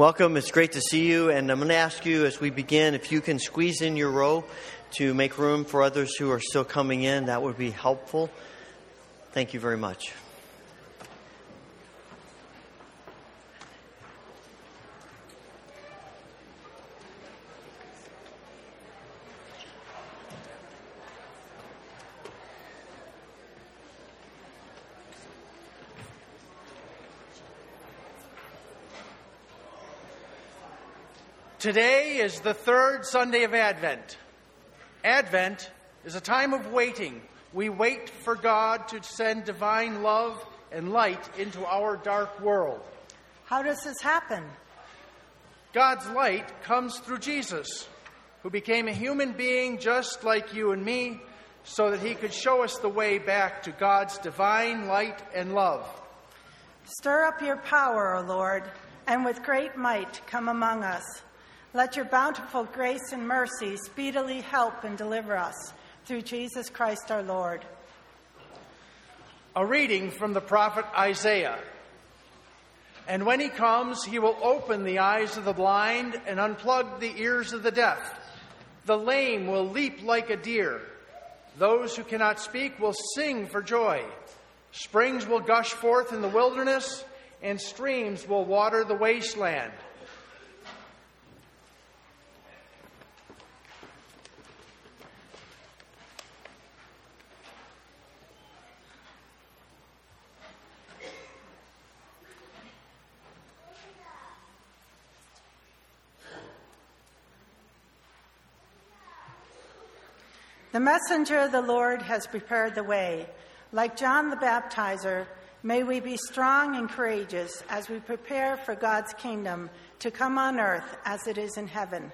Welcome. It's great to see you. And I'm going to ask you as we begin if you can squeeze in your row to make room for others who are still coming in. That would be helpful. Thank you very much. Today is the third Sunday of Advent. Advent is a time of waiting. We wait for God to send divine love and light into our dark world. How does this happen? God's light comes through Jesus, who became a human being just like you and me, so that he could show us the way back to God's divine light and love. Stir up your power, O Lord, and with great might come among us. Let your bountiful grace and mercy speedily help and deliver us through Jesus Christ our Lord. A reading from the prophet Isaiah. And when he comes, he will open the eyes of the blind and unplug the ears of the deaf. The lame will leap like a deer. Those who cannot speak will sing for joy. Springs will gush forth in the wilderness, and streams will water the wasteland. The messenger of the Lord has prepared the way. Like John the Baptizer, may we be strong and courageous as we prepare for God's kingdom to come on earth as it is in heaven.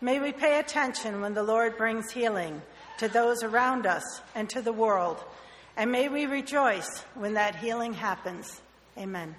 May we pay attention when the Lord brings healing to those around us and to the world. And may we rejoice when that healing happens. Amen.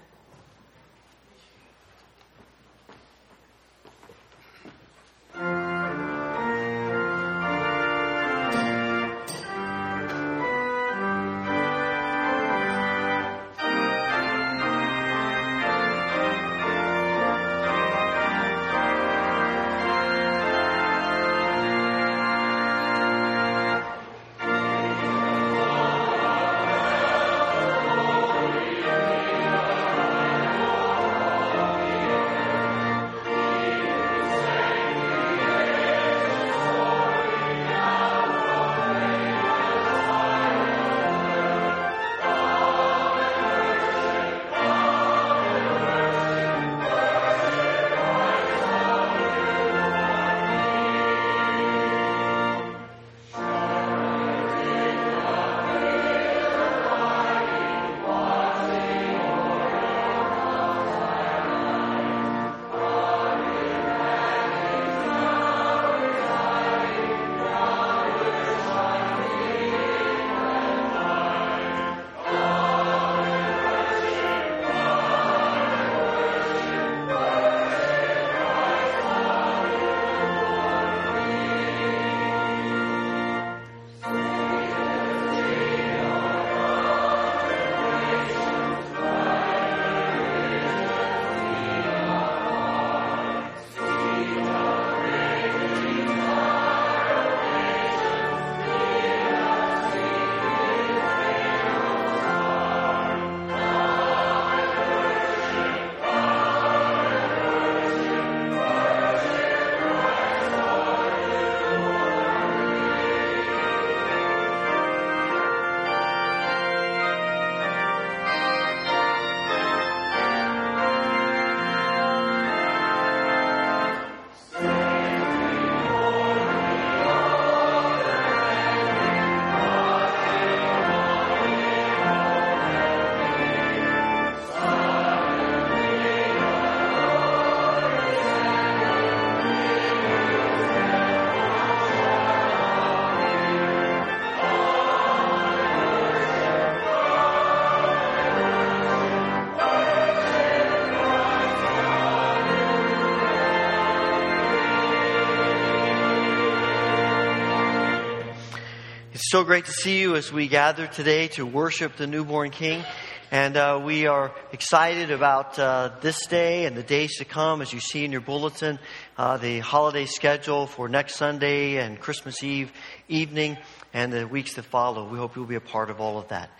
So great to see you as we gather today to worship the newborn King. And uh, we are excited about uh, this day and the days to come. As you see in your bulletin, uh, the holiday schedule for next Sunday and Christmas Eve evening and the weeks that follow. We hope you'll be a part of all of that.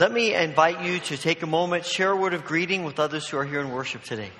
Let me invite you to take a moment, share a word of greeting with others who are here in worship today.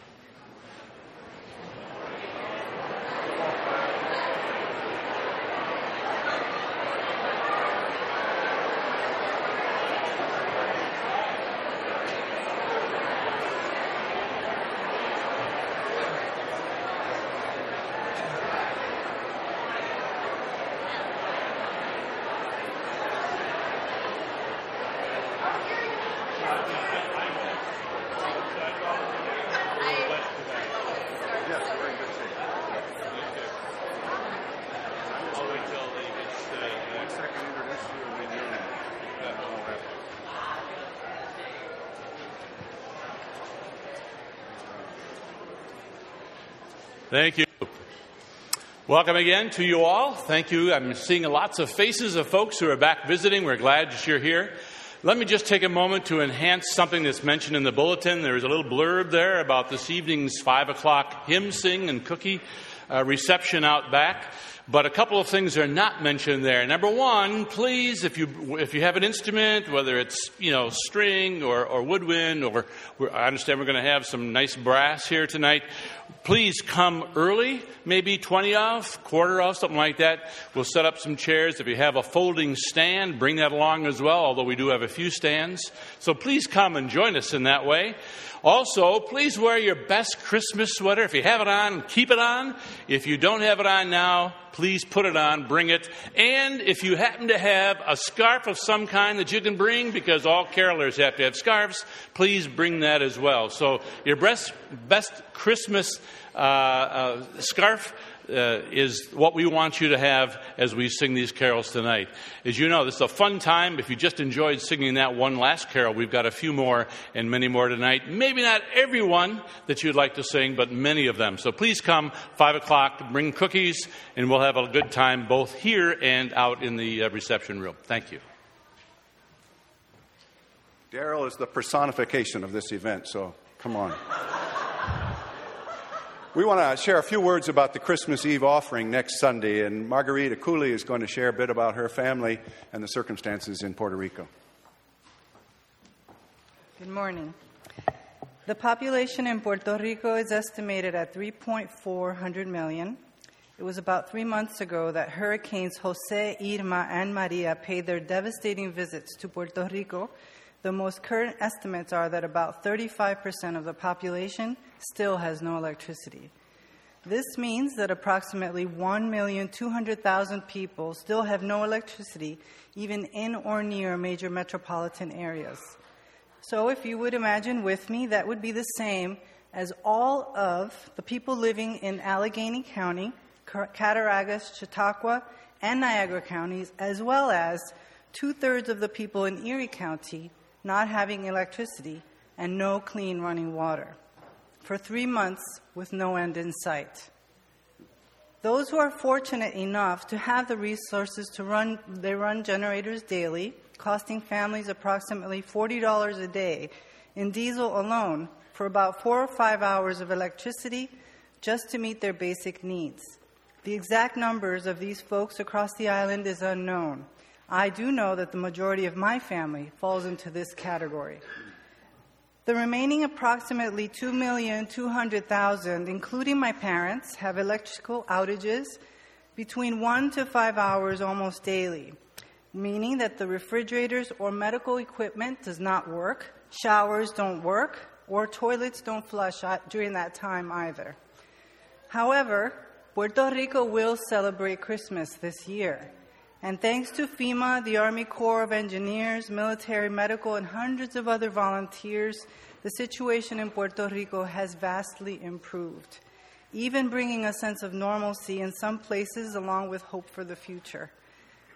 Thank you. Welcome again to you all. Thank you. I'm seeing lots of faces of folks who are back visiting. We're glad you're here. Let me just take a moment to enhance something that's mentioned in the bulletin. There's a little blurb there about this evening's 5 o'clock hymn sing and cookie uh, reception out back. But a couple of things are not mentioned there. Number one, please, if you if you have an instrument, whether it's you know string or, or woodwind, or I understand we're going to have some nice brass here tonight. Please come early, maybe 20 off, quarter off, something like that. We'll set up some chairs. If you have a folding stand, bring that along as well, although we do have a few stands. So please come and join us in that way. Also, please wear your best Christmas sweater. If you have it on, keep it on. If you don't have it on now, please put it on, bring it. And if you happen to have a scarf of some kind that you can bring, because all carolers have to have scarves, please bring that as well. So, your best, best Christmas uh, uh, scarf uh, is what we want you to have as we sing these carols tonight. As you know, this is a fun time. If you just enjoyed singing that one last carol, we've got a few more and many more tonight. Maybe not everyone that you'd like to sing, but many of them. So please come, 5 o'clock, bring cookies, and we'll have a good time both here and out in the uh, reception room. Thank you. Daryl is the personification of this event, so come on. We want to share a few words about the Christmas Eve offering next Sunday, and Margarita Cooley is going to share a bit about her family and the circumstances in Puerto Rico. Good morning. The population in Puerto Rico is estimated at 3.400 million. It was about three months ago that hurricanes Jose, Irma, and Maria paid their devastating visits to Puerto Rico. The most current estimates are that about 35% of the population still has no electricity. This means that approximately 1,200,000 people still have no electricity, even in or near major metropolitan areas. So, if you would imagine with me, that would be the same as all of the people living in Allegany County, Cattaraugus, Chautauqua, and Niagara counties, as well as two thirds of the people in Erie County not having electricity and no clean running water for three months with no end in sight. Those who are fortunate enough to have the resources to run, they run generators daily, costing families approximately $40 a day in diesel alone for about four or five hours of electricity just to meet their basic needs. The exact numbers of these folks across the island is unknown. I do know that the majority of my family falls into this category. The remaining approximately 2,200,000, including my parents, have electrical outages between one to five hours almost daily, meaning that the refrigerators or medical equipment does not work, showers don't work, or toilets don't flush during that time either. However, Puerto Rico will celebrate Christmas this year. And thanks to FEMA, the Army Corps of Engineers, military, medical, and hundreds of other volunteers, the situation in Puerto Rico has vastly improved, even bringing a sense of normalcy in some places along with hope for the future.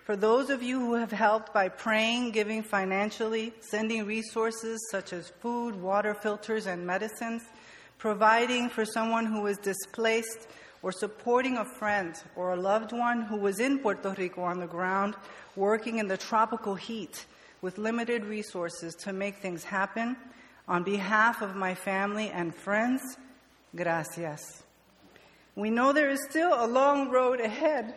For those of you who have helped by praying, giving financially, sending resources such as food, water filters, and medicines, providing for someone who is displaced, or supporting a friend or a loved one who was in Puerto Rico on the ground working in the tropical heat. with limited resources to make things happen. On behalf of my family and friends, gracias. We know there is still a long road ahead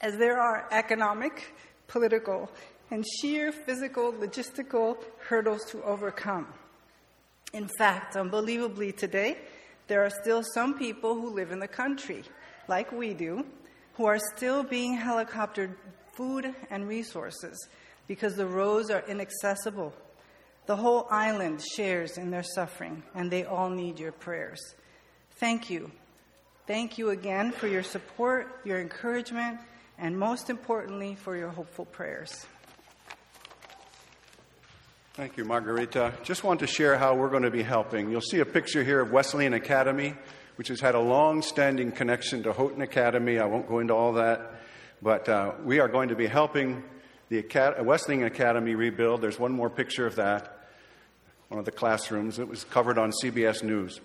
as there are economic, political, and sheer physical, logistical hurdles to overcome. In fact, unbelievably today, there are still some people who live in the country, like we do, who are still being helicoptered food and resources because the roads are inaccessible. The whole island shares in their suffering, and they all need your prayers. Thank you. Thank you again for your support, your encouragement, and most importantly, for your hopeful prayers. Thank you, Margarita. Just want to share how we're going to be helping. You'll see a picture here of Wesleyan Academy, which has had a long standing connection to Houghton Academy. I won't go into all that, but uh, we are going to be helping the Acad- Wesleyan Academy rebuild. There's one more picture of that, one of the classrooms. It was covered on CBS News.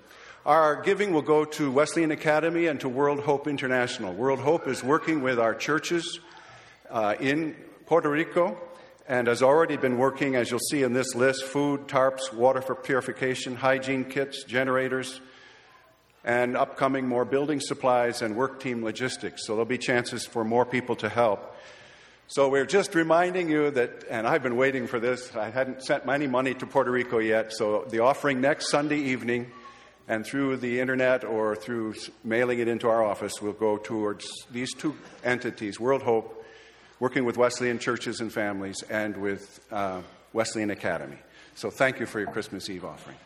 Our giving will go to Wesleyan Academy and to World Hope International. World Hope is working with our churches uh, in Puerto Rico and has already been working, as you'll see in this list, food, tarps, water for purification, hygiene kits, generators, and upcoming more building supplies and work team logistics. So there'll be chances for more people to help. So we're just reminding you that, and I've been waiting for this, I hadn't sent any money to Puerto Rico yet, so the offering next Sunday evening and through the internet or through mailing it into our office will go towards these two entities, World Hope working with Wesleyan churches and families and with uh, Wesleyan Academy. So thank you for your Christmas Eve offering.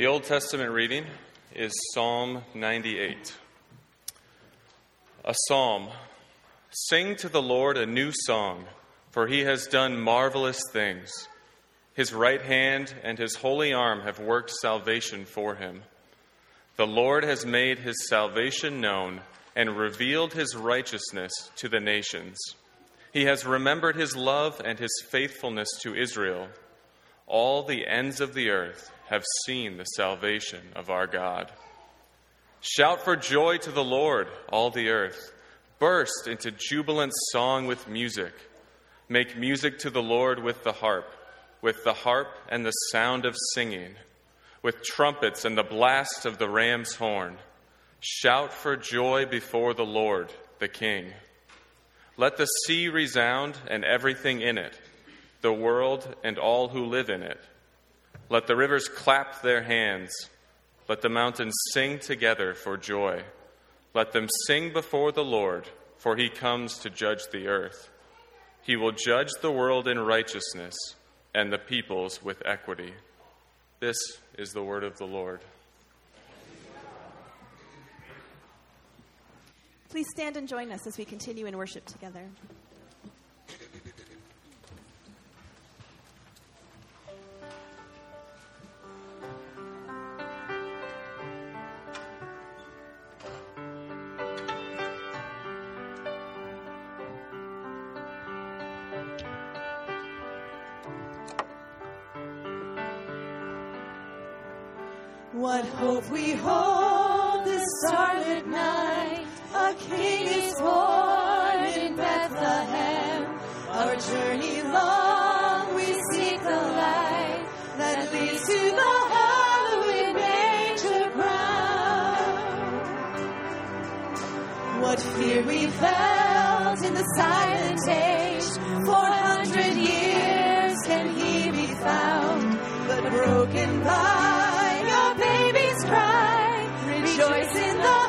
The Old Testament reading is Psalm 98. A psalm. Sing to the Lord a new song, for he has done marvelous things. His right hand and his holy arm have worked salvation for him. The Lord has made his salvation known and revealed his righteousness to the nations. He has remembered his love and his faithfulness to Israel. All the ends of the earth have seen the salvation of our God. Shout for joy to the Lord, all the earth. Burst into jubilant song with music. Make music to the Lord with the harp, with the harp and the sound of singing, with trumpets and the blast of the ram's horn. Shout for joy before the Lord, the King. Let the sea resound and everything in it, the world and all who live in it. Let the rivers clap their hands. Let the mountains sing together for joy. Let them sing before the Lord, for he comes to judge the earth. He will judge the world in righteousness and the peoples with equity. This is the word of the Lord. Please stand and join us as we continue in worship together. What hope we hold this starlit night. A king is born in Bethlehem. Our journey long, we seek the light that leads to the hallowed manger ground. What fear we felt in the silent age. For a hundred years can he be found, but broken by. Rejoice in the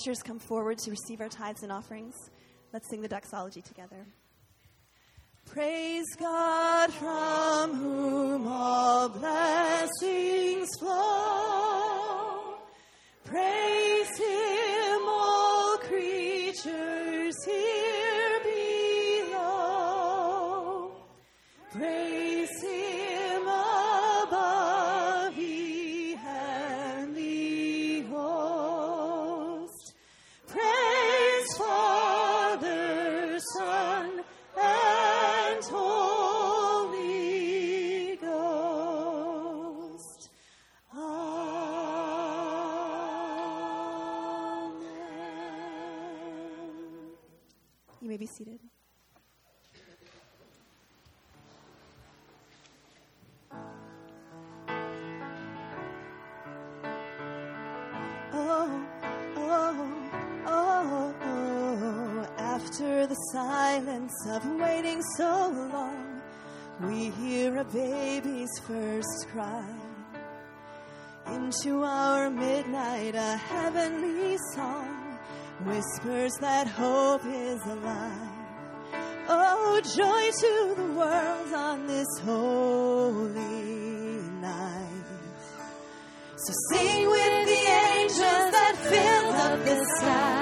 ushers come forward to receive our tithes and offerings, let's sing the doxology together. Praise God from whom all blessings flow. Praise months of waiting so long, we hear a baby's first cry. Into our midnight, a heavenly song whispers that hope is alive. Oh, joy to the world on this holy night. So sing with the angels that fill up the sky.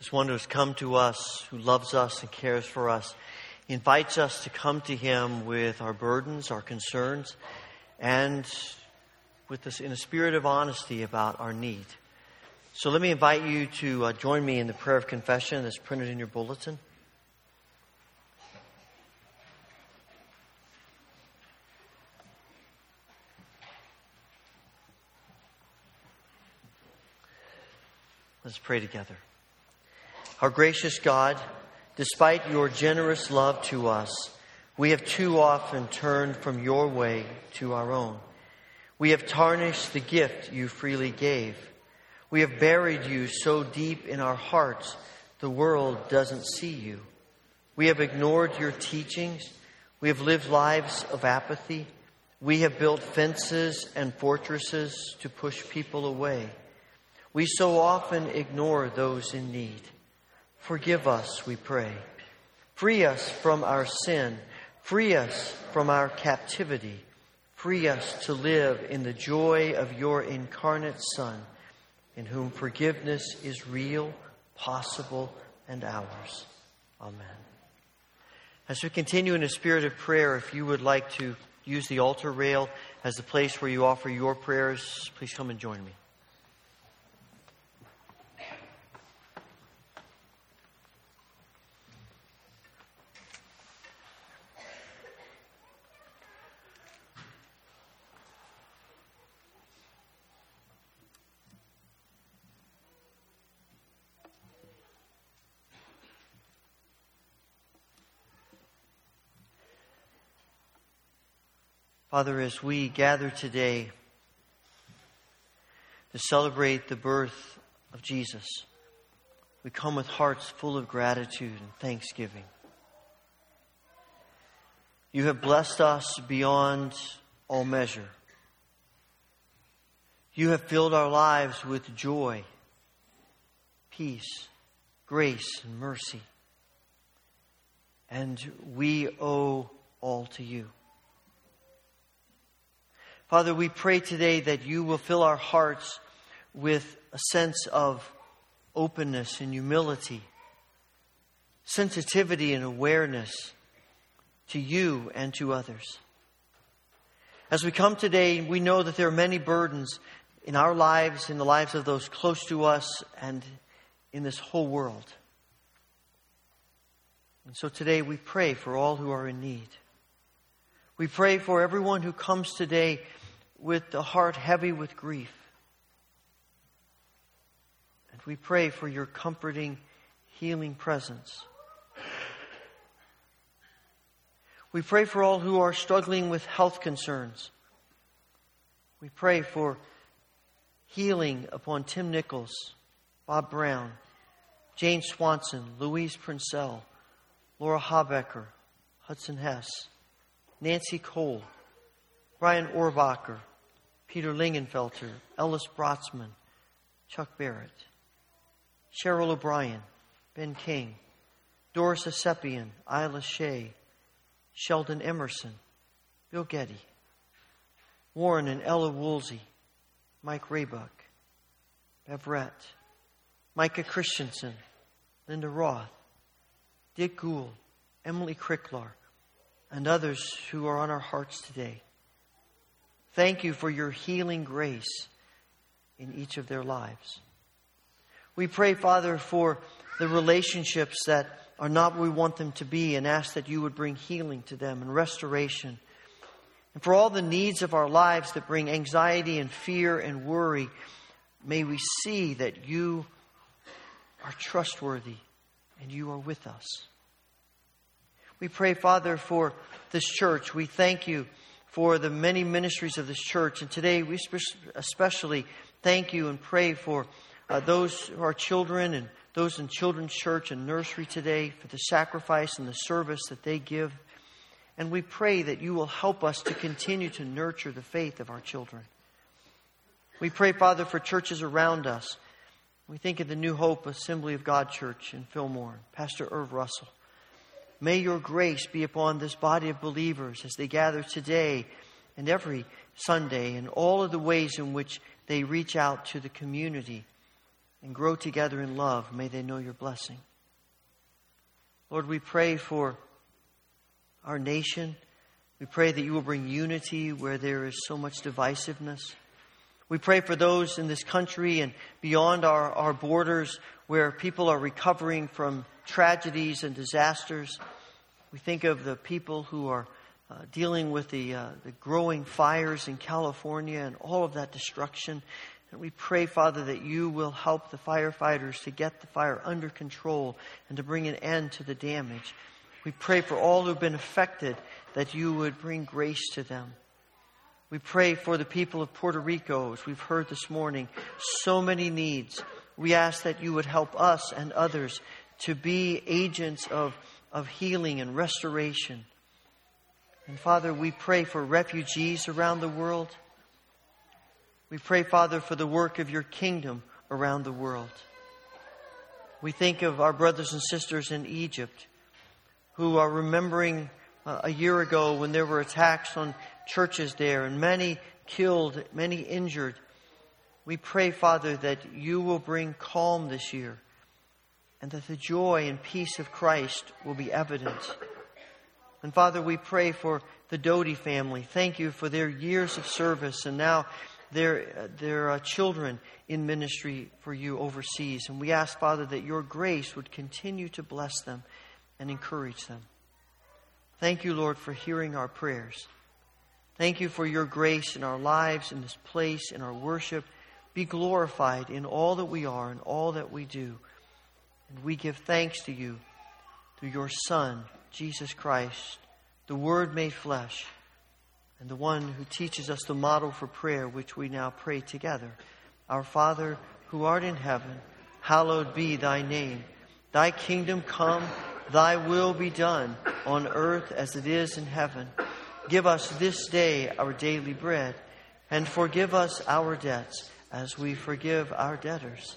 This one who has come to us, who loves us and cares for us, invites us to come to him with our burdens, our concerns, and with this in a spirit of honesty about our need. So let me invite you to uh, join me in the prayer of confession that's printed in your bulletin. Let's pray together. Our gracious God, despite your generous love to us, we have too often turned from your way to our own. We have tarnished the gift you freely gave. We have buried you so deep in our hearts the world doesn't see you. We have ignored your teachings. We have lived lives of apathy. We have built fences and fortresses to push people away. We so often ignore those in need. Forgive us, we pray. Free us from our sin. Free us from our captivity. Free us to live in the joy of your incarnate Son, in whom forgiveness is real, possible, and ours. Amen. As we continue in a spirit of prayer, if you would like to use the altar rail as the place where you offer your prayers, please come and join me. Father, as we gather today to celebrate the birth of Jesus, we come with hearts full of gratitude and thanksgiving. You have blessed us beyond all measure. You have filled our lives with joy, peace, grace, and mercy. and we owe all to you. Father, we pray today that you will fill our hearts with a sense of openness and humility, sensitivity and awareness to you and to others. As we come today, we know that there are many burdens in our lives, in the lives of those close to us, and in this whole world. And so today we pray for all who are in need. We pray for everyone who comes today with the heart heavy with grief. And we pray for your comforting, healing presence. We pray for all who are struggling with health concerns. We pray for healing upon Tim Nichols, Bob Brown, Jane Swanson, Louise Princell, Laura Habecker, Hudson Hess, Nancy Cole, Brian Orbacher, Peter Lingenfelter, Ellis Brotzman, Chuck Barrett, Cheryl O'Brien, Ben King, Doris Asepian, Isla Shea, Sheldon Emerson, Bill Getty, Warren and Ella Woolsey, Mike Raybuck, Everett, Micah Christensen, Linda Roth, Dick Gould, Emily Cricklar, and others who are on our hearts today. Thank you for your healing grace in each of their lives. We pray, Father, for the relationships that are not what we want them to be and ask that you would bring healing to them and restoration. And for all the needs of our lives that bring anxiety and fear and worry, may we see that you are trustworthy and you are with us. We pray, Father, for this church. We thank you for the many ministries of this church. And today we especially thank you and pray for uh, those who are children and those in children's church and nursery today for the sacrifice and the service that they give. And we pray that you will help us to continue to nurture the faith of our children. We pray, Father, for churches around us. We think of the New Hope Assembly of God Church in Fillmore, Pastor Irv Russell. May your grace be upon this body of believers as they gather today and every Sunday and all of the ways in which they reach out to the community and grow together in love. May they know your blessing. Lord, we pray for our nation. We pray that you will bring unity where there is so much divisiveness. We pray for those in this country and beyond our, our borders where people are recovering from tragedies and disasters. We think of the people who are uh, dealing with the, uh, the growing fires in California and all of that destruction. And we pray, Father, that you will help the firefighters to get the fire under control and to bring an end to the damage. We pray for all who've been affected that you would bring grace to them. We pray for the people of Puerto Rico, as we've heard this morning, so many needs. We ask that you would help us and others to be agents of, of healing and restoration. And Father, we pray for refugees around the world. We pray, Father, for the work of your kingdom around the world. We think of our brothers and sisters in Egypt who are remembering uh, a year ago when there were attacks on churches there and many killed, many injured. We pray, Father, that you will bring calm this year and that the joy and peace of Christ will be evident. And Father, we pray for the Doty family. Thank you for their years of service and now their, their uh, children in ministry for you overseas. And we ask, Father, that your grace would continue to bless them and encourage them. Thank you, Lord, for hearing our prayers. Thank you for your grace in our lives, in this place, in our worship. Be glorified in all that we are and all that we do. And we give thanks to you through your Son, Jesus Christ, the Word made flesh, and the one who teaches us the model for prayer, which we now pray together. Our Father, who art in heaven, hallowed be thy name. Thy kingdom come, thy will be done, on earth as it is in heaven. Give us this day our daily bread, and forgive us our debts as we forgive our debtors.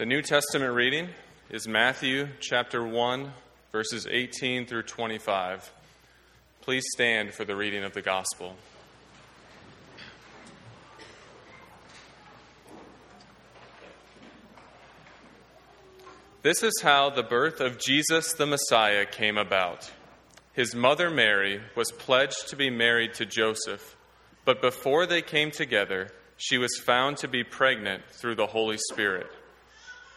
The New Testament reading is Matthew chapter 1, verses 18 through 25. Please stand for the reading of the gospel. This is how the birth of Jesus the Messiah came about. His mother Mary was pledged to be married to Joseph, but before they came together, she was found to be pregnant through the Holy Spirit.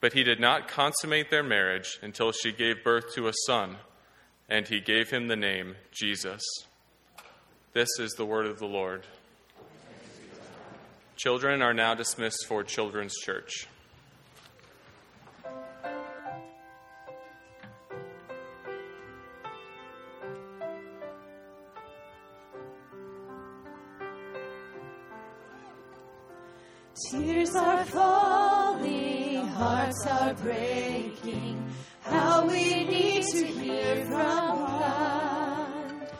But he did not consummate their marriage until she gave birth to a son, and he gave him the name Jesus. This is the word of the Lord. Children are now dismissed for Children's Church. Tears are falling, hearts are breaking. How we need to hear from God.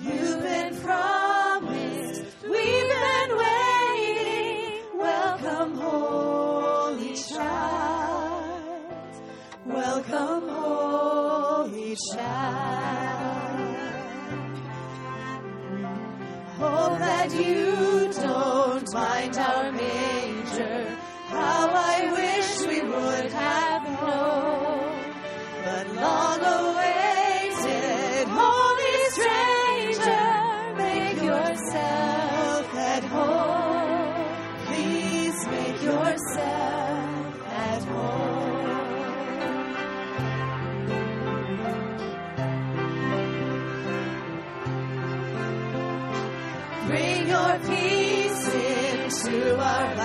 You've been promised, we've been waiting. Welcome, Holy Child. Welcome, Holy Child. Hope that you don't mind our manger. Into our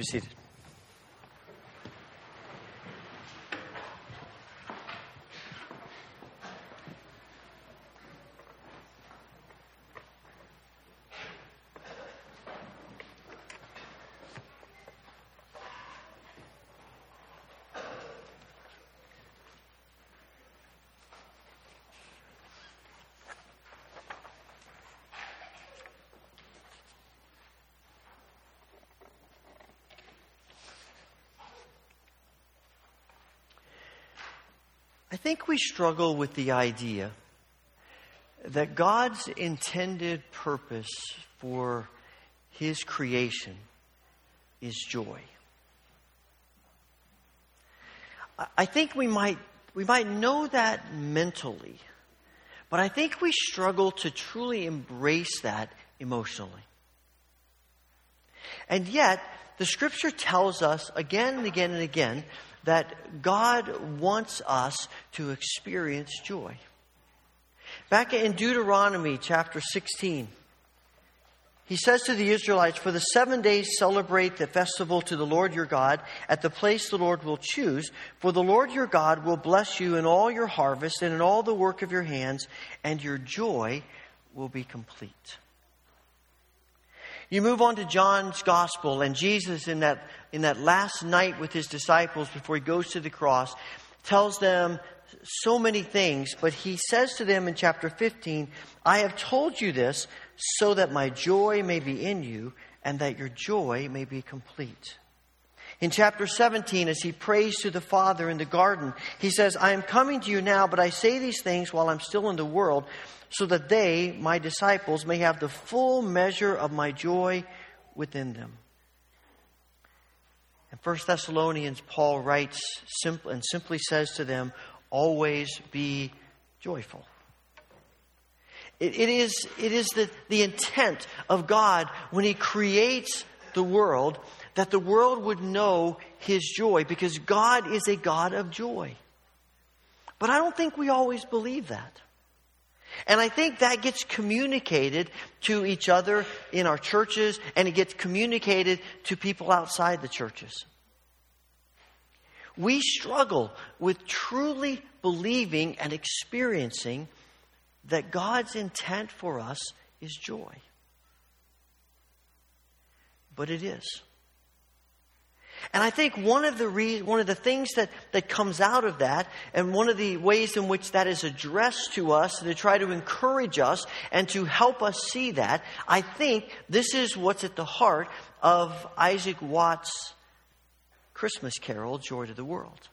Please think we struggle with the idea that God's intended purpose for His creation is joy. I- think we might, we might know that mentally, but I think we struggle to truly embrace that emotionally. And yet, the scripture tells us again and again and again that God wants us to experience joy. Back in Deuteronomy chapter 16, he says to the Israelites, For the seven days celebrate the festival to the Lord your God at the place the Lord will choose. For the Lord your God will bless you in all your harvest and in all the work of your hands, and your joy will be complete. You move on to John's gospel, and Jesus, in that, in that last night with his disciples before he goes to the cross, tells them so many things, but he says to them in chapter 15, I have told you this so that my joy may be in you and that your joy may be complete. In chapter 17, as he prays to the Father in the garden, he says, I am coming to you now, but I say these things while I'm still in the world, so that they, my disciples, may have the full measure of my joy within them. In 1 Thessalonians, Paul writes simple, and simply says to them, Always be joyful. It, it is, it is the, the intent of God when He creates the world that the world would know His joy because God is a God of joy. But I don't think we always believe that. And I think that gets communicated to each other in our churches and it gets communicated to people outside the churches. We struggle with truly believing and experiencing that God's intent for us is joy. But it is. And I think one of the re- one of the things that, that comes out of that, and one of the ways in which that is addressed to us to try to encourage us and to help us see that, I think this is what's at the heart of Isaac Watts' Christmas carol, Joy to the World.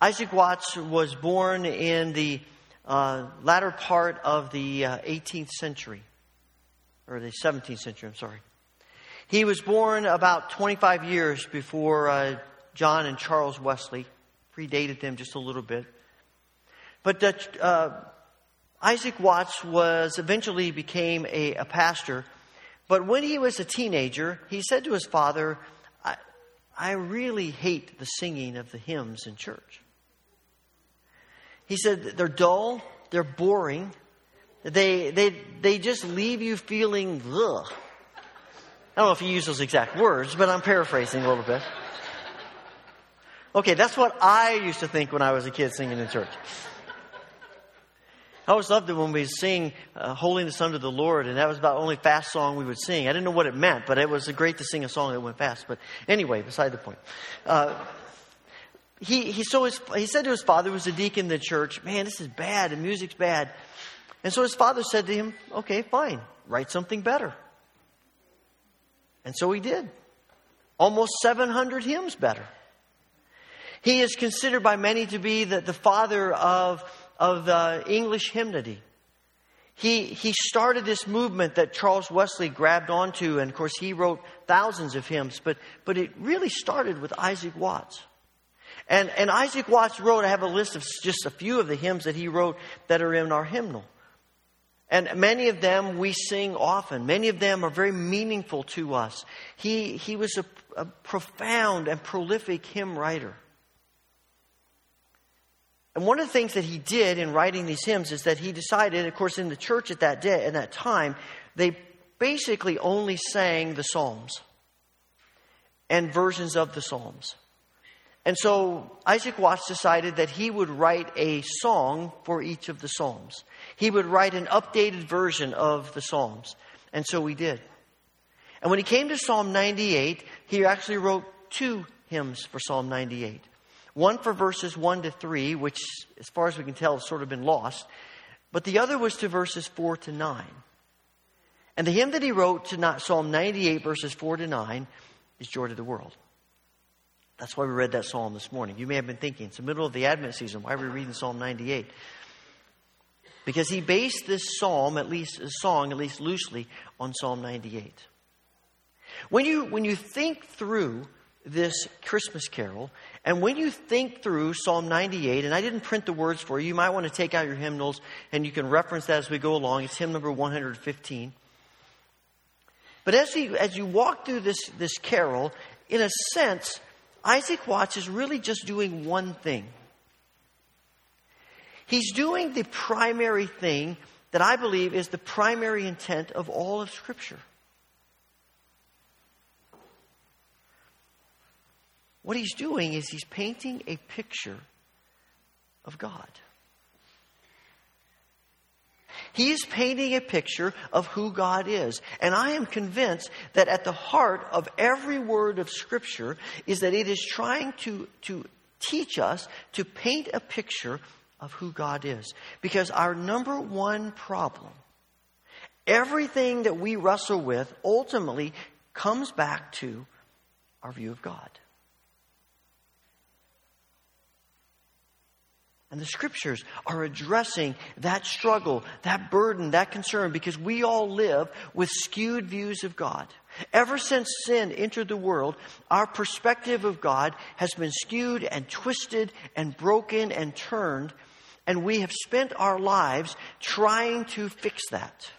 Isaac Watts was born in the uh, latter part of the uh, 18th century, or the 17th century, I'm sorry. He was born about 25 years before uh, John and Charles Wesley, predated them just a little bit. But uh, Isaac Watts was eventually became a, a pastor. But when he was a teenager, he said to his father, I, I really hate the singing of the hymns in church. He said they're dull, they're boring, they, they, they just leave you feeling, ugh. I don't know if he used those exact words, but I'm paraphrasing a little bit. Okay, that's what I used to think when I was a kid singing in church. I always loved it when we sing uh, Holiness Unto the Lord, and that was about the only fast song we would sing. I didn't know what it meant, but it was great to sing a song that went fast. But anyway, beside the point. Uh, he, he, so his, he said to his father, who was a deacon in the church, Man, this is bad, the music's bad. And so his father said to him, Okay, fine, write something better. And so he did. Almost 700 hymns better. He is considered by many to be the, the father of of the English hymnody. He, he started this movement that Charles Wesley grabbed onto, and of course, he wrote thousands of hymns, but, but it really started with Isaac Watts. And, and Isaac Watts wrote, I have a list of just a few of the hymns that he wrote that are in our hymnal. And many of them we sing often. Many of them are very meaningful to us. He, he was a, a profound and prolific hymn writer. And one of the things that he did in writing these hymns is that he decided, of course, in the church at that day, at that time, they basically only sang the Psalms and versions of the Psalms. And so Isaac Watts decided that he would write a song for each of the Psalms. He would write an updated version of the Psalms. And so he did. And when he came to Psalm 98, he actually wrote two hymns for Psalm 98. One for verses 1 to 3, which, as far as we can tell, has sort of been lost. But the other was to verses 4 to 9. And the hymn that he wrote to Psalm 98, verses 4 to 9, is Joy to the World. That's why we read that psalm this morning. You may have been thinking, it's the middle of the Advent season. Why are we reading Psalm 98? Because he based this psalm, at least a song, at least loosely, on Psalm 98. When you, when you think through this Christmas carol. And when you think through Psalm 98, and I didn't print the words for you, you might want to take out your hymnals and you can reference that as we go along. It's hymn number 115. But as you, as you walk through this, this carol, in a sense, Isaac Watts is really just doing one thing. He's doing the primary thing that I believe is the primary intent of all of Scripture. What he's doing is he's painting a picture of God. He is painting a picture of who God is. And I am convinced that at the heart of every word of Scripture is that it is trying to, to teach us to paint a picture of who God is. Because our number one problem, everything that we wrestle with, ultimately comes back to our view of God. And the scriptures are addressing that struggle, that burden, that concern, because we all live with skewed views of God. Ever since sin entered the world, our perspective of God has been skewed and twisted and broken and turned, and we have spent our lives trying to fix that.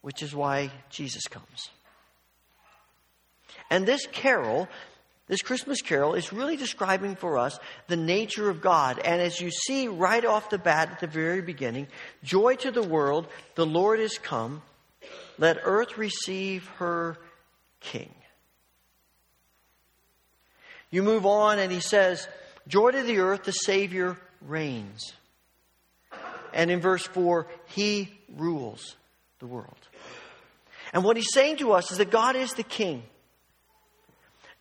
Which is why Jesus comes. And this carol this Christmas carol is really describing for us the nature of God. And as you see right off the bat at the very beginning, joy to the world, the Lord is come. Let earth receive her king. You move on, and he says, Joy to the earth, the Savior reigns. And in verse 4, he rules the world. And what he's saying to us is that God is the king.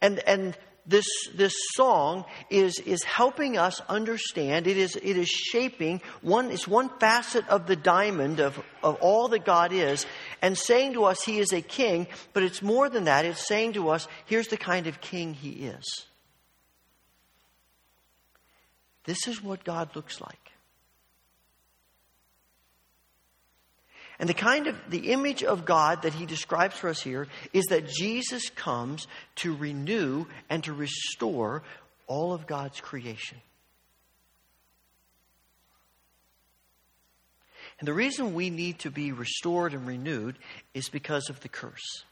And, and this, this song is, is helping us understand, it is, it is shaping one, it's one facet of the diamond of, of all that God is, and saying to us he is a king, but it's more than that. It's saying to us, here's the kind of king he is. This is what God looks like. And the kind of the image of God that he describes for us here is that Jesus comes to renew and to restore all of God's creation. And the reason we need to be restored and renewed is because of the curse.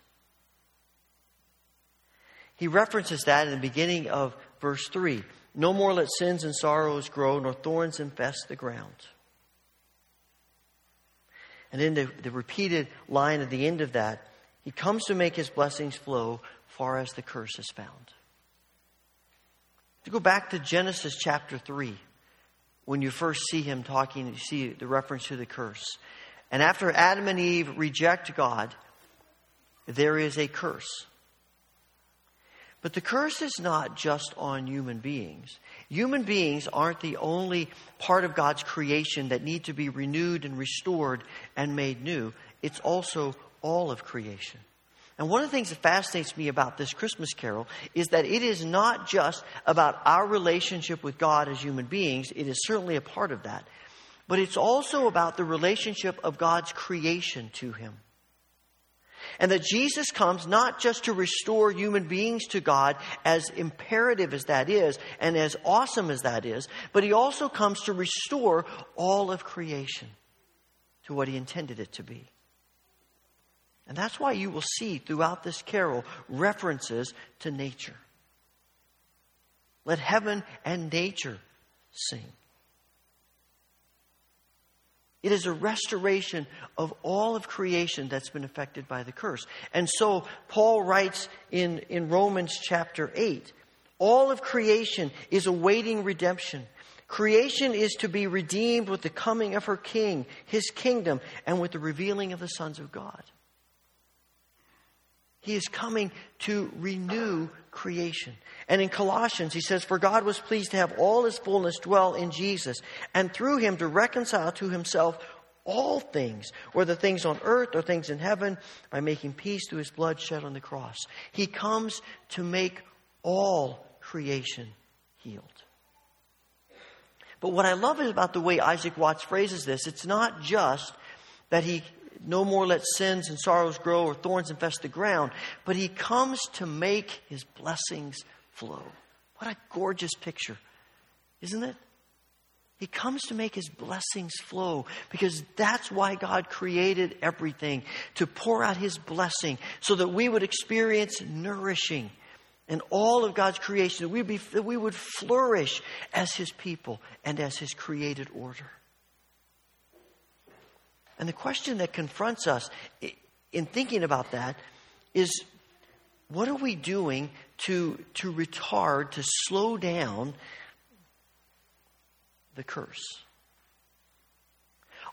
He references that in the beginning of verse 3. No more let sins and sorrows grow, nor thorns infest the ground. And then the, the repeated line at the end of that, he comes to make his blessings flow far as the curse is found. To go back to Genesis chapter 3, when you first see him talking, you see the reference to the curse. And after Adam and Eve reject God, there is a curse. But the curse is not just on human beings. Human beings aren't the only part of God's creation that need to be renewed and restored and made new. It's also all of creation. And one of the things that fascinates me about this Christmas carol is that it is not just about our relationship with God as human beings, it is certainly a part of that, but it's also about the relationship of God's creation to Him. And that Jesus comes not just to restore human beings to God, as imperative as that is, and as awesome as that is, but He also comes to restore all of creation to what He intended it to be. And that's why you will see throughout this carol references to nature. Let heaven and nature sing. It is a restoration of all of creation that's been affected by the curse. And so Paul writes in, in Romans chapter 8 all of creation is awaiting redemption. Creation is to be redeemed with the coming of her king, his kingdom, and with the revealing of the sons of God. He is coming to renew creation. And in Colossians, he says, For God was pleased to have all his fullness dwell in Jesus, and through him to reconcile to himself all things, whether things on earth or things in heaven, by making peace through his blood shed on the cross. He comes to make all creation healed. But what I love is about the way Isaac Watts phrases this, it's not just that he no more let sins and sorrows grow or thorns infest the ground, but he comes to make his blessings flow. What a gorgeous picture, isn't it? He comes to make his blessings flow because that's why God created everything to pour out his blessing so that we would experience nourishing and all of God's creation, that we, be, that we would flourish as his people and as his created order. And the question that confronts us in thinking about that is what are we doing to, to retard, to slow down the curse?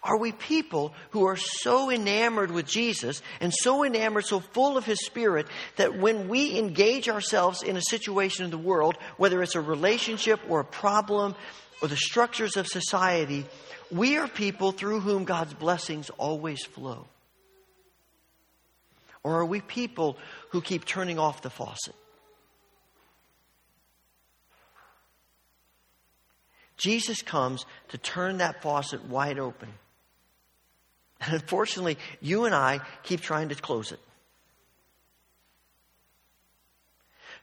Are we people who are so enamored with Jesus and so enamored, so full of His Spirit, that when we engage ourselves in a situation in the world, whether it's a relationship or a problem or the structures of society, we are people through whom God's blessings always flow? Or are we people who keep turning off the faucet? Jesus comes to turn that faucet wide open. And unfortunately, you and I keep trying to close it.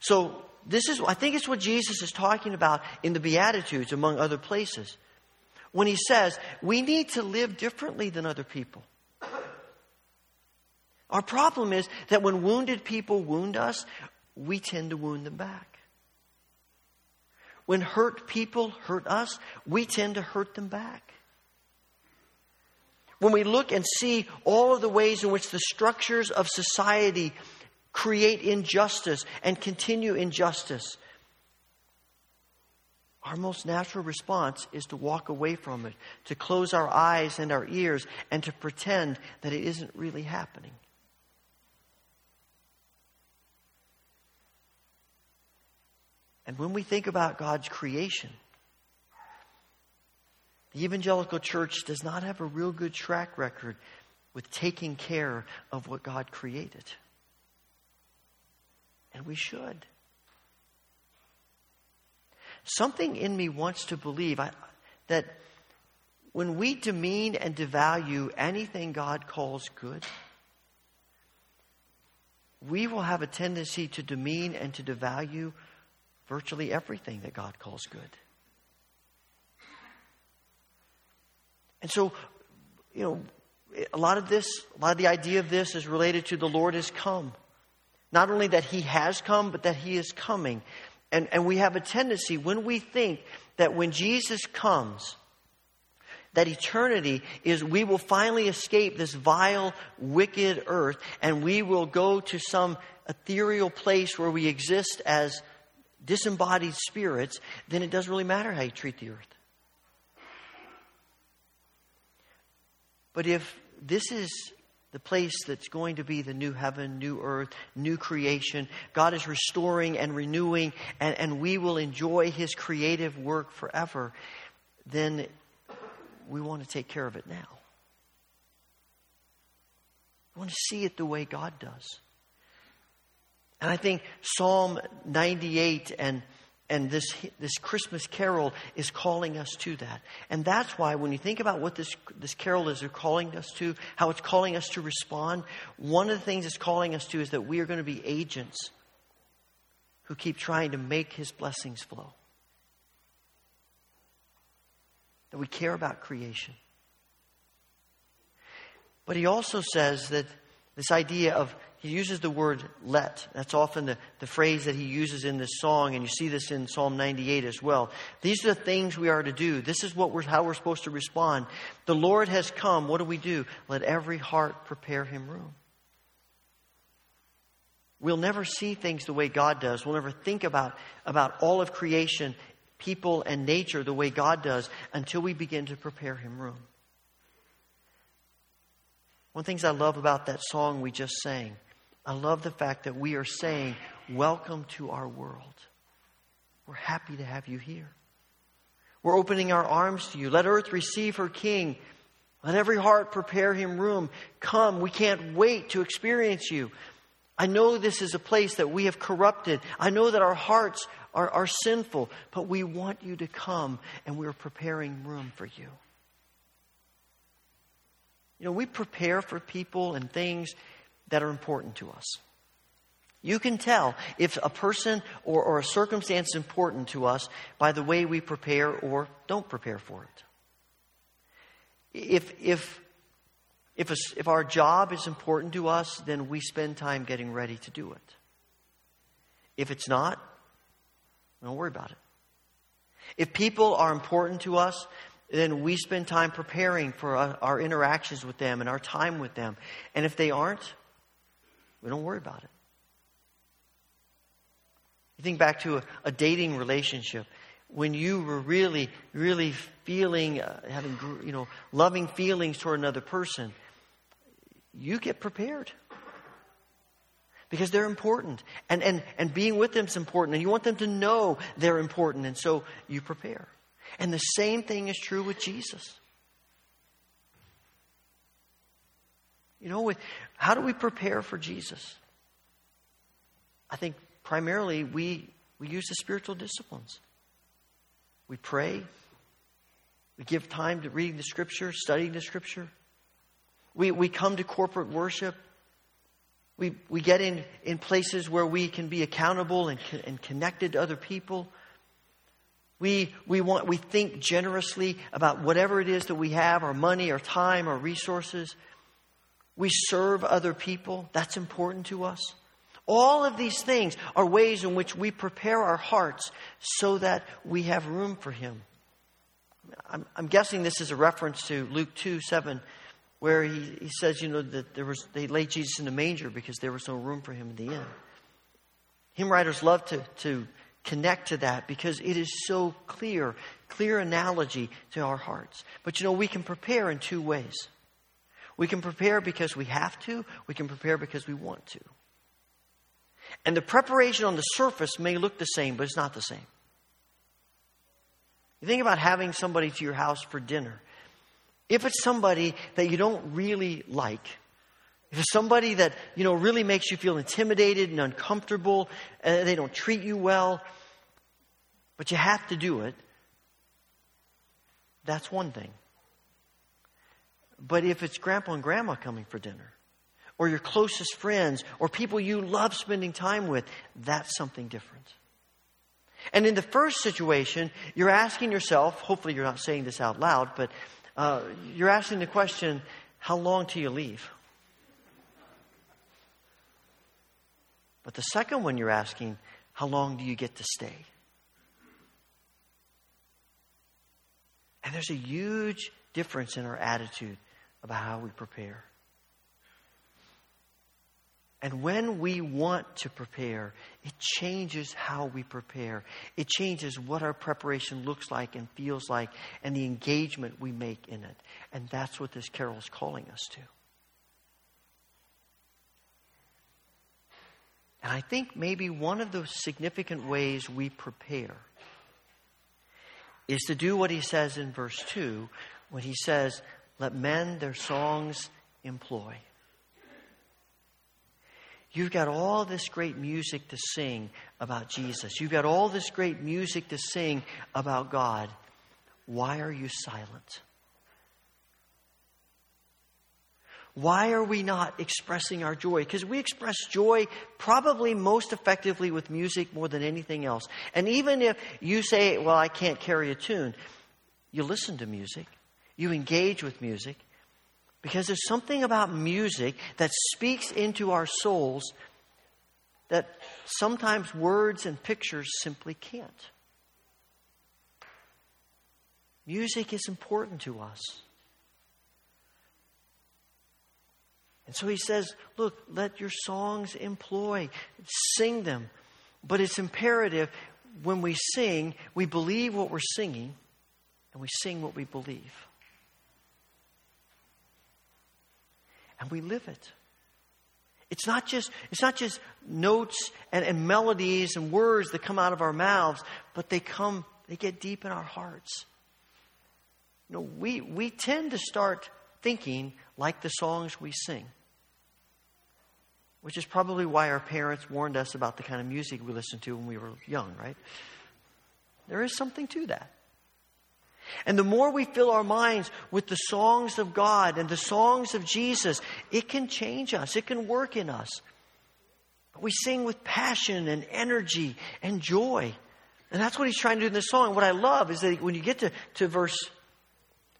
So, this is, I think it's what Jesus is talking about in the Beatitudes, among other places when he says we need to live differently than other people. Our problem is that when wounded people wound us, we tend to wound them back. When hurt people hurt us, we tend to hurt them back. When we look and see all of the ways in which the structures of society create injustice and continue injustice, our most natural response is to walk away from it, to close our eyes and our ears, and to pretend that it isn't really happening. And when we think about God's creation, the evangelical church does not have a real good track record with taking care of what God created. And we should. Something in me wants to believe I, that when we demean and devalue anything God calls good, we will have a tendency to demean and to devalue virtually everything that God calls good. And so, you know, a lot of this, a lot of the idea of this is related to the Lord has come. Not only that he has come, but that he is coming. And, and we have a tendency when we think that when Jesus comes, that eternity is we will finally escape this vile, wicked earth and we will go to some ethereal place where we exist as disembodied spirits, then it doesn't really matter how you treat the earth. But if this is the place that's going to be the new heaven, new earth, new creation. God is restoring and renewing, and, and we will enjoy His creative work forever. Then we want to take care of it now. We want to see it the way God does. And I think Psalm 98 and and this, this Christmas carol is calling us to that. And that's why when you think about what this, this carol is calling us to, how it's calling us to respond, one of the things it's calling us to is that we are going to be agents who keep trying to make his blessings flow. That we care about creation. But he also says that this idea of he uses the word let. That's often the, the phrase that he uses in this song, and you see this in Psalm 98 as well. These are the things we are to do. This is what we're, how we're supposed to respond. The Lord has come. What do we do? Let every heart prepare him room. We'll never see things the way God does. We'll never think about, about all of creation, people, and nature the way God does until we begin to prepare him room. One of the things I love about that song we just sang I love the fact that we are saying, Welcome to our world. We're happy to have you here. We're opening our arms to you. Let earth receive her king. Let every heart prepare him room. Come, we can't wait to experience you. I know this is a place that we have corrupted. I know that our hearts are, are sinful, but we want you to come and we're preparing room for you. You know, we prepare for people and things that are important to us. You can tell if a person or, or a circumstance is important to us by the way we prepare or don't prepare for it. If, if, if, a, if our job is important to us, then we spend time getting ready to do it. If it's not, don't worry about it. If people are important to us, then we spend time preparing for our, our interactions with them and our time with them. And if they aren't, we don't worry about it. You think back to a, a dating relationship when you were really, really feeling, uh, having, you know, loving feelings toward another person, you get prepared. Because they're important. And, and, and being with them is important. And you want them to know they're important. And so you prepare. And the same thing is true with Jesus. You know, how do we prepare for Jesus? I think primarily we, we use the spiritual disciplines. We pray. We give time to reading the scripture, studying the scripture. We, we come to corporate worship. We, we get in, in places where we can be accountable and, and connected to other people. We, we, want, we think generously about whatever it is that we have our money, our time, our resources. We serve other people. That's important to us. All of these things are ways in which we prepare our hearts so that we have room for Him. I'm, I'm guessing this is a reference to Luke 2 7, where he, he says, you know, that there was, they laid Jesus in the manger because there was no room for him in the inn. Hymn writers love to, to connect to that because it is so clear, clear analogy to our hearts. But you know, we can prepare in two ways. We can prepare because we have to, we can prepare because we want to. And the preparation on the surface may look the same, but it's not the same. You think about having somebody to your house for dinner. If it's somebody that you don't really like, if it's somebody that, you know, really makes you feel intimidated and uncomfortable, and they don't treat you well, but you have to do it, that's one thing. But if it's grandpa and grandma coming for dinner, or your closest friends, or people you love spending time with, that's something different. And in the first situation, you're asking yourself, hopefully you're not saying this out loud, but uh, you're asking the question, how long till you leave? But the second one you're asking, how long do you get to stay? And there's a huge difference in our attitude about how we prepare. And when we want to prepare, it changes how we prepare. It changes what our preparation looks like and feels like and the engagement we make in it. And that's what this carol is calling us to. And I think maybe one of the significant ways we prepare is to do what he says in verse 2 when he says, Let men their songs employ. You've got all this great music to sing about Jesus. You've got all this great music to sing about God. Why are you silent? Why are we not expressing our joy? Because we express joy probably most effectively with music more than anything else. And even if you say, Well, I can't carry a tune, you listen to music, you engage with music, because there's something about music that speaks into our souls that sometimes words and pictures simply can't. Music is important to us. And so he says, Look, let your songs employ, sing them. But it's imperative when we sing, we believe what we're singing, and we sing what we believe. And we live it. It's not just, it's not just notes and, and melodies and words that come out of our mouths, but they come, they get deep in our hearts. You know, we, we tend to start thinking like the songs we sing which is probably why our parents warned us about the kind of music we listened to when we were young, right? There is something to that. And the more we fill our minds with the songs of God and the songs of Jesus, it can change us, it can work in us. We sing with passion and energy and joy. And that's what he's trying to do in this song. What I love is that when you get to, to verse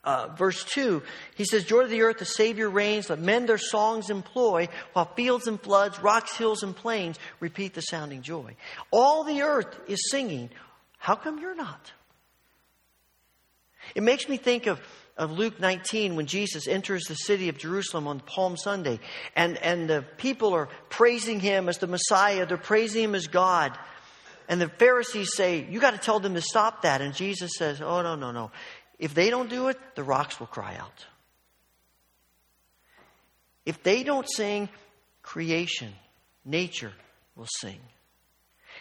uh, verse 2, he says, Joy to the earth, the Savior reigns. Let men their songs employ, while fields and floods, rocks, hills, and plains repeat the sounding joy. All the earth is singing. How come you're not? It makes me think of, of Luke 19 when Jesus enters the city of Jerusalem on Palm Sunday, and, and the people are praising him as the Messiah, they're praising him as God. And the Pharisees say, You got to tell them to stop that. And Jesus says, Oh, no, no, no. If they don't do it, the rocks will cry out. If they don't sing, creation, nature will sing.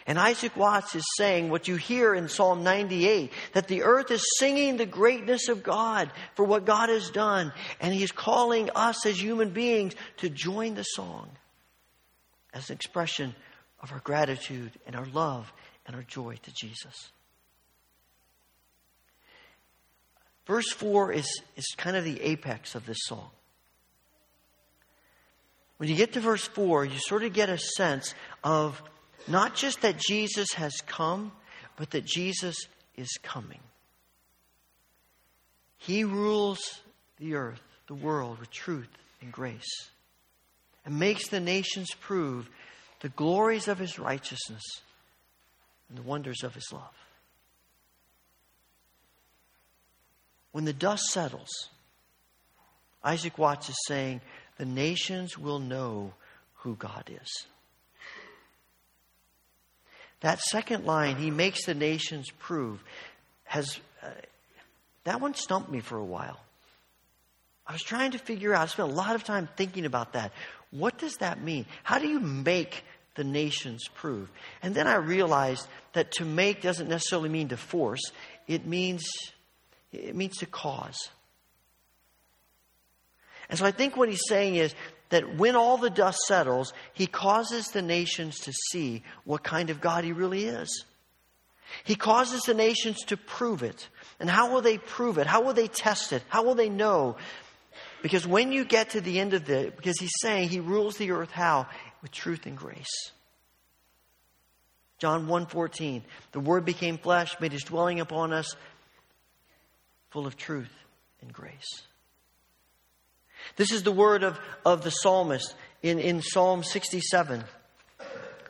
And Isaac Watts is saying what you hear in Psalm 98 that the earth is singing the greatness of God for what God has done. And He's calling us as human beings to join the song as an expression of our gratitude and our love and our joy to Jesus. Verse 4 is, is kind of the apex of this song. When you get to verse 4, you sort of get a sense of not just that Jesus has come, but that Jesus is coming. He rules the earth, the world, with truth and grace, and makes the nations prove the glories of his righteousness and the wonders of his love. When the dust settles, Isaac Watts is saying, the nations will know who God is. That second line, he makes the nations prove, has uh, that one stumped me for a while. I was trying to figure out, I spent a lot of time thinking about that. What does that mean? How do you make the nations prove? And then I realized that to make doesn't necessarily mean to force, it means it means to cause. And so I think what he's saying is that when all the dust settles, he causes the nations to see what kind of God he really is. He causes the nations to prove it. And how will they prove it? How will they test it? How will they know? Because when you get to the end of the, because he's saying he rules the earth how? With truth and grace. John 1:14 The word became flesh made his dwelling upon us full of truth and grace. This is the word of, of the psalmist in, in Psalm 67.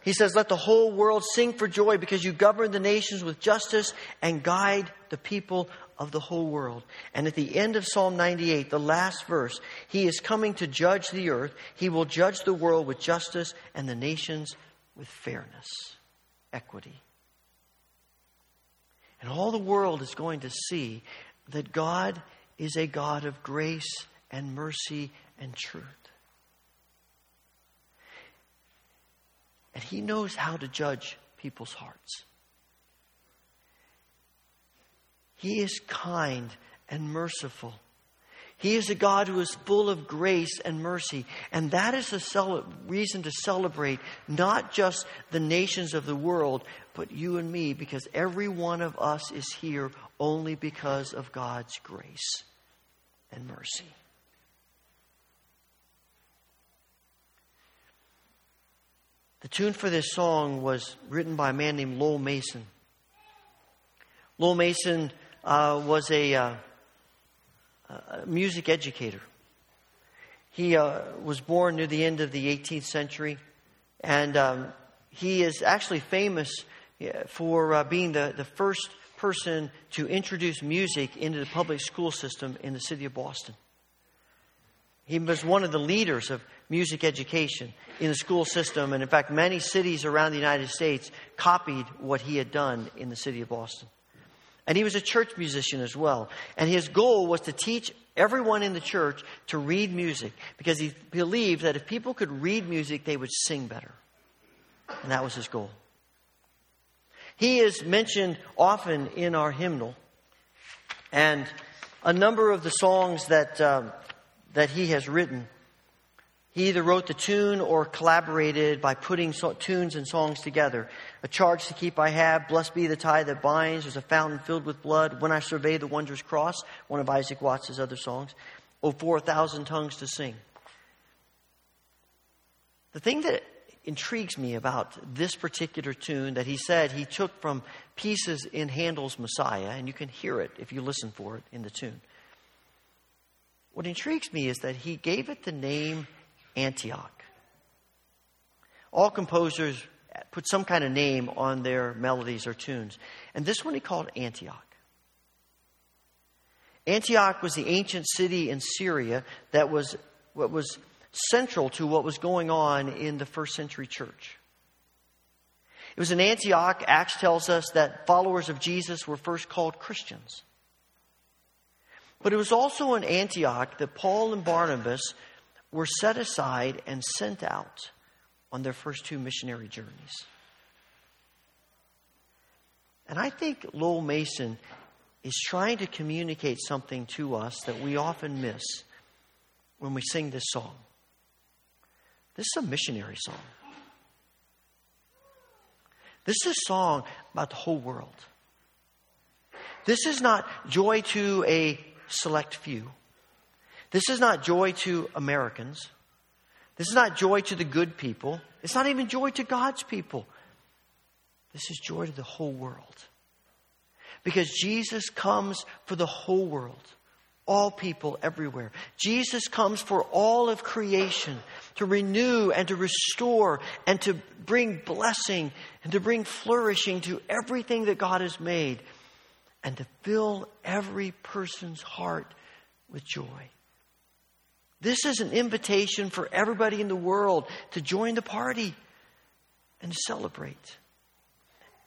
He says, Let the whole world sing for joy because you govern the nations with justice and guide the people of the whole world. And at the end of Psalm 98, the last verse, He is coming to judge the earth. He will judge the world with justice and the nations with fairness, equity. And all the world is going to see that God is a God of grace and mercy and truth. And He knows how to judge people's hearts. He is kind and merciful. He is a God who is full of grace and mercy. And that is a cel- reason to celebrate not just the nations of the world, but you and me, because every one of us is here only because of God's grace and mercy. The tune for this song was written by a man named Lowell Mason. Lowell Mason uh, was a, uh, a, music educator. He uh, was born near the end of the 18th century, and um, he is actually famous for uh, being the, the first person to introduce music into the public school system in the city of Boston. He was one of the leaders of music education in the school system. And in fact, many cities around the United States copied what he had done in the city of Boston. And he was a church musician as well. And his goal was to teach everyone in the church to read music because he believed that if people could read music, they would sing better. And that was his goal. He is mentioned often in our hymnal. And a number of the songs that, um, that he has written he either wrote the tune or collaborated by putting so- tunes and songs together. A charge to keep I have, blessed be the tie that binds, there's a fountain filled with blood, when I survey the wondrous cross, one of Isaac Watts' other songs. Oh, for tongues to sing. The thing that intrigues me about this particular tune that he said he took from pieces in Handel's Messiah, and you can hear it if you listen for it in the tune. What intrigues me is that he gave it the name Antioch. All composers put some kind of name on their melodies or tunes. And this one he called Antioch. Antioch was the ancient city in Syria that was what was central to what was going on in the first century church. It was in Antioch, Acts tells us that followers of Jesus were first called Christians. But it was also in Antioch that Paul and Barnabas were set aside and sent out on their first two missionary journeys. And I think Lowell Mason is trying to communicate something to us that we often miss when we sing this song. This is a missionary song. This is a song about the whole world. This is not joy to a select few. This is not joy to Americans. This is not joy to the good people. It's not even joy to God's people. This is joy to the whole world. Because Jesus comes for the whole world, all people everywhere. Jesus comes for all of creation to renew and to restore and to bring blessing and to bring flourishing to everything that God has made and to fill every person's heart with joy. This is an invitation for everybody in the world to join the party and celebrate.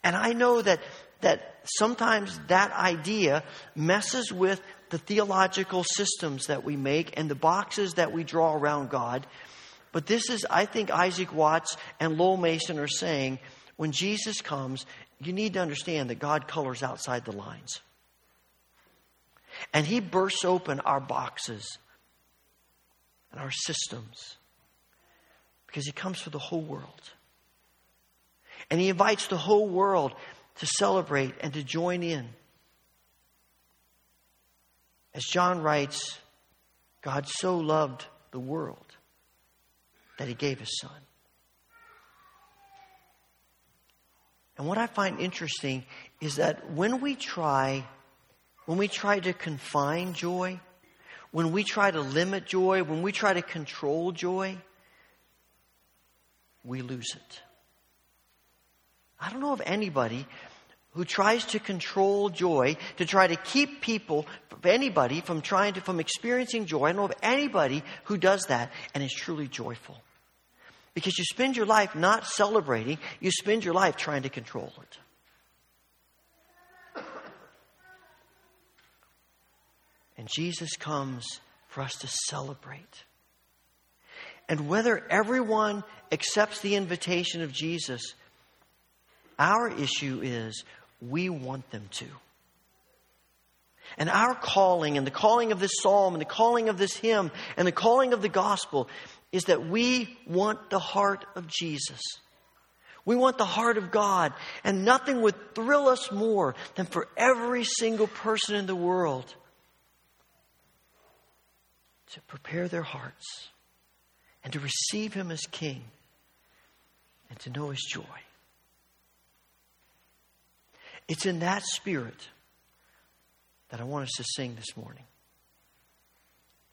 And I know that, that sometimes that idea messes with the theological systems that we make and the boxes that we draw around God. But this is, I think, Isaac Watts and Lowell Mason are saying when Jesus comes, you need to understand that God colors outside the lines. And He bursts open our boxes and our systems because He comes for the whole world. And He invites the whole world to celebrate and to join in. As John writes, God so loved the world that He gave His Son. And what I find interesting is that when we try, when we try to confine joy, when we try to limit joy, when we try to control joy, we lose it. I don't know of anybody who tries to control joy, to try to keep people, anybody from trying to, from experiencing joy. I don't know of anybody who does that and is truly joyful. Because you spend your life not celebrating, you spend your life trying to control it. And Jesus comes for us to celebrate. And whether everyone accepts the invitation of Jesus, our issue is we want them to. And our calling, and the calling of this psalm, and the calling of this hymn, and the calling of the gospel is that we want the heart of Jesus. We want the heart of God. And nothing would thrill us more than for every single person in the world to prepare their hearts and to receive Him as King and to know His joy. It's in that spirit that I want us to sing this morning.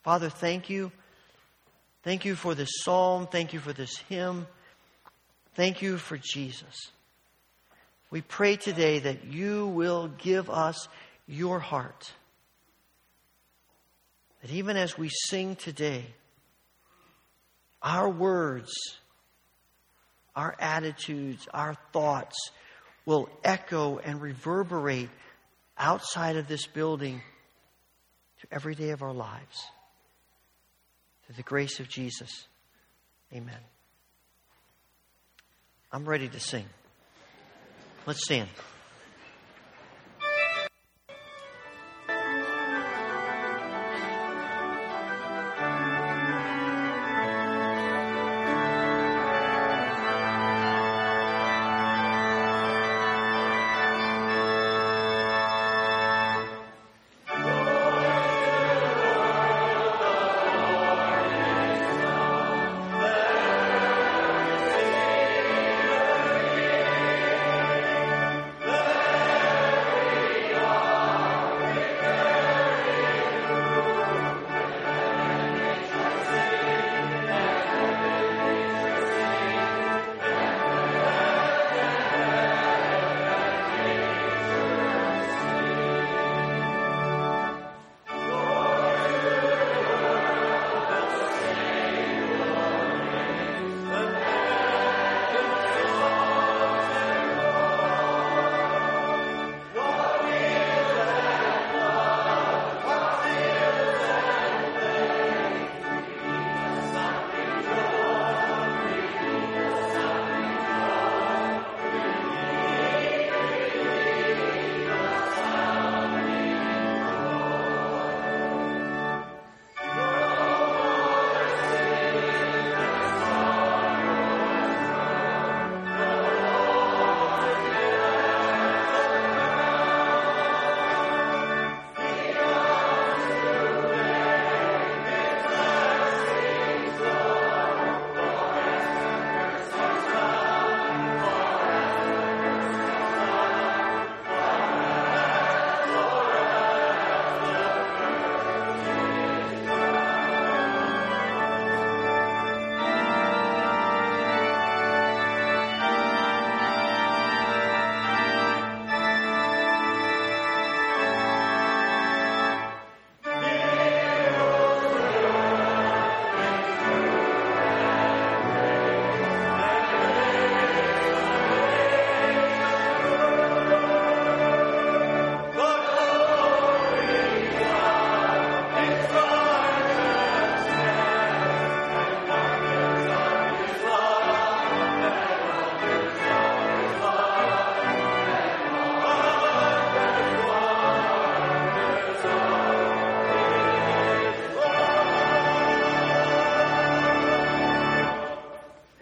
Father, thank you. Thank you for this psalm. Thank you for this hymn. Thank you for Jesus. We pray today that you will give us your heart. That even as we sing today, our words, our attitudes, our thoughts, will echo and reverberate outside of this building to every day of our lives. Through the grace of Jesus. Amen. I'm ready to sing. Let's stand.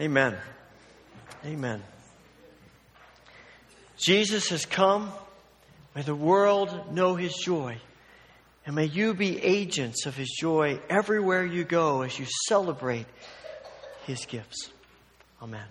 Amen. Amen. Jesus has come. May the world know his joy. And may you be agents of his joy everywhere you go as you celebrate his gifts. Amen.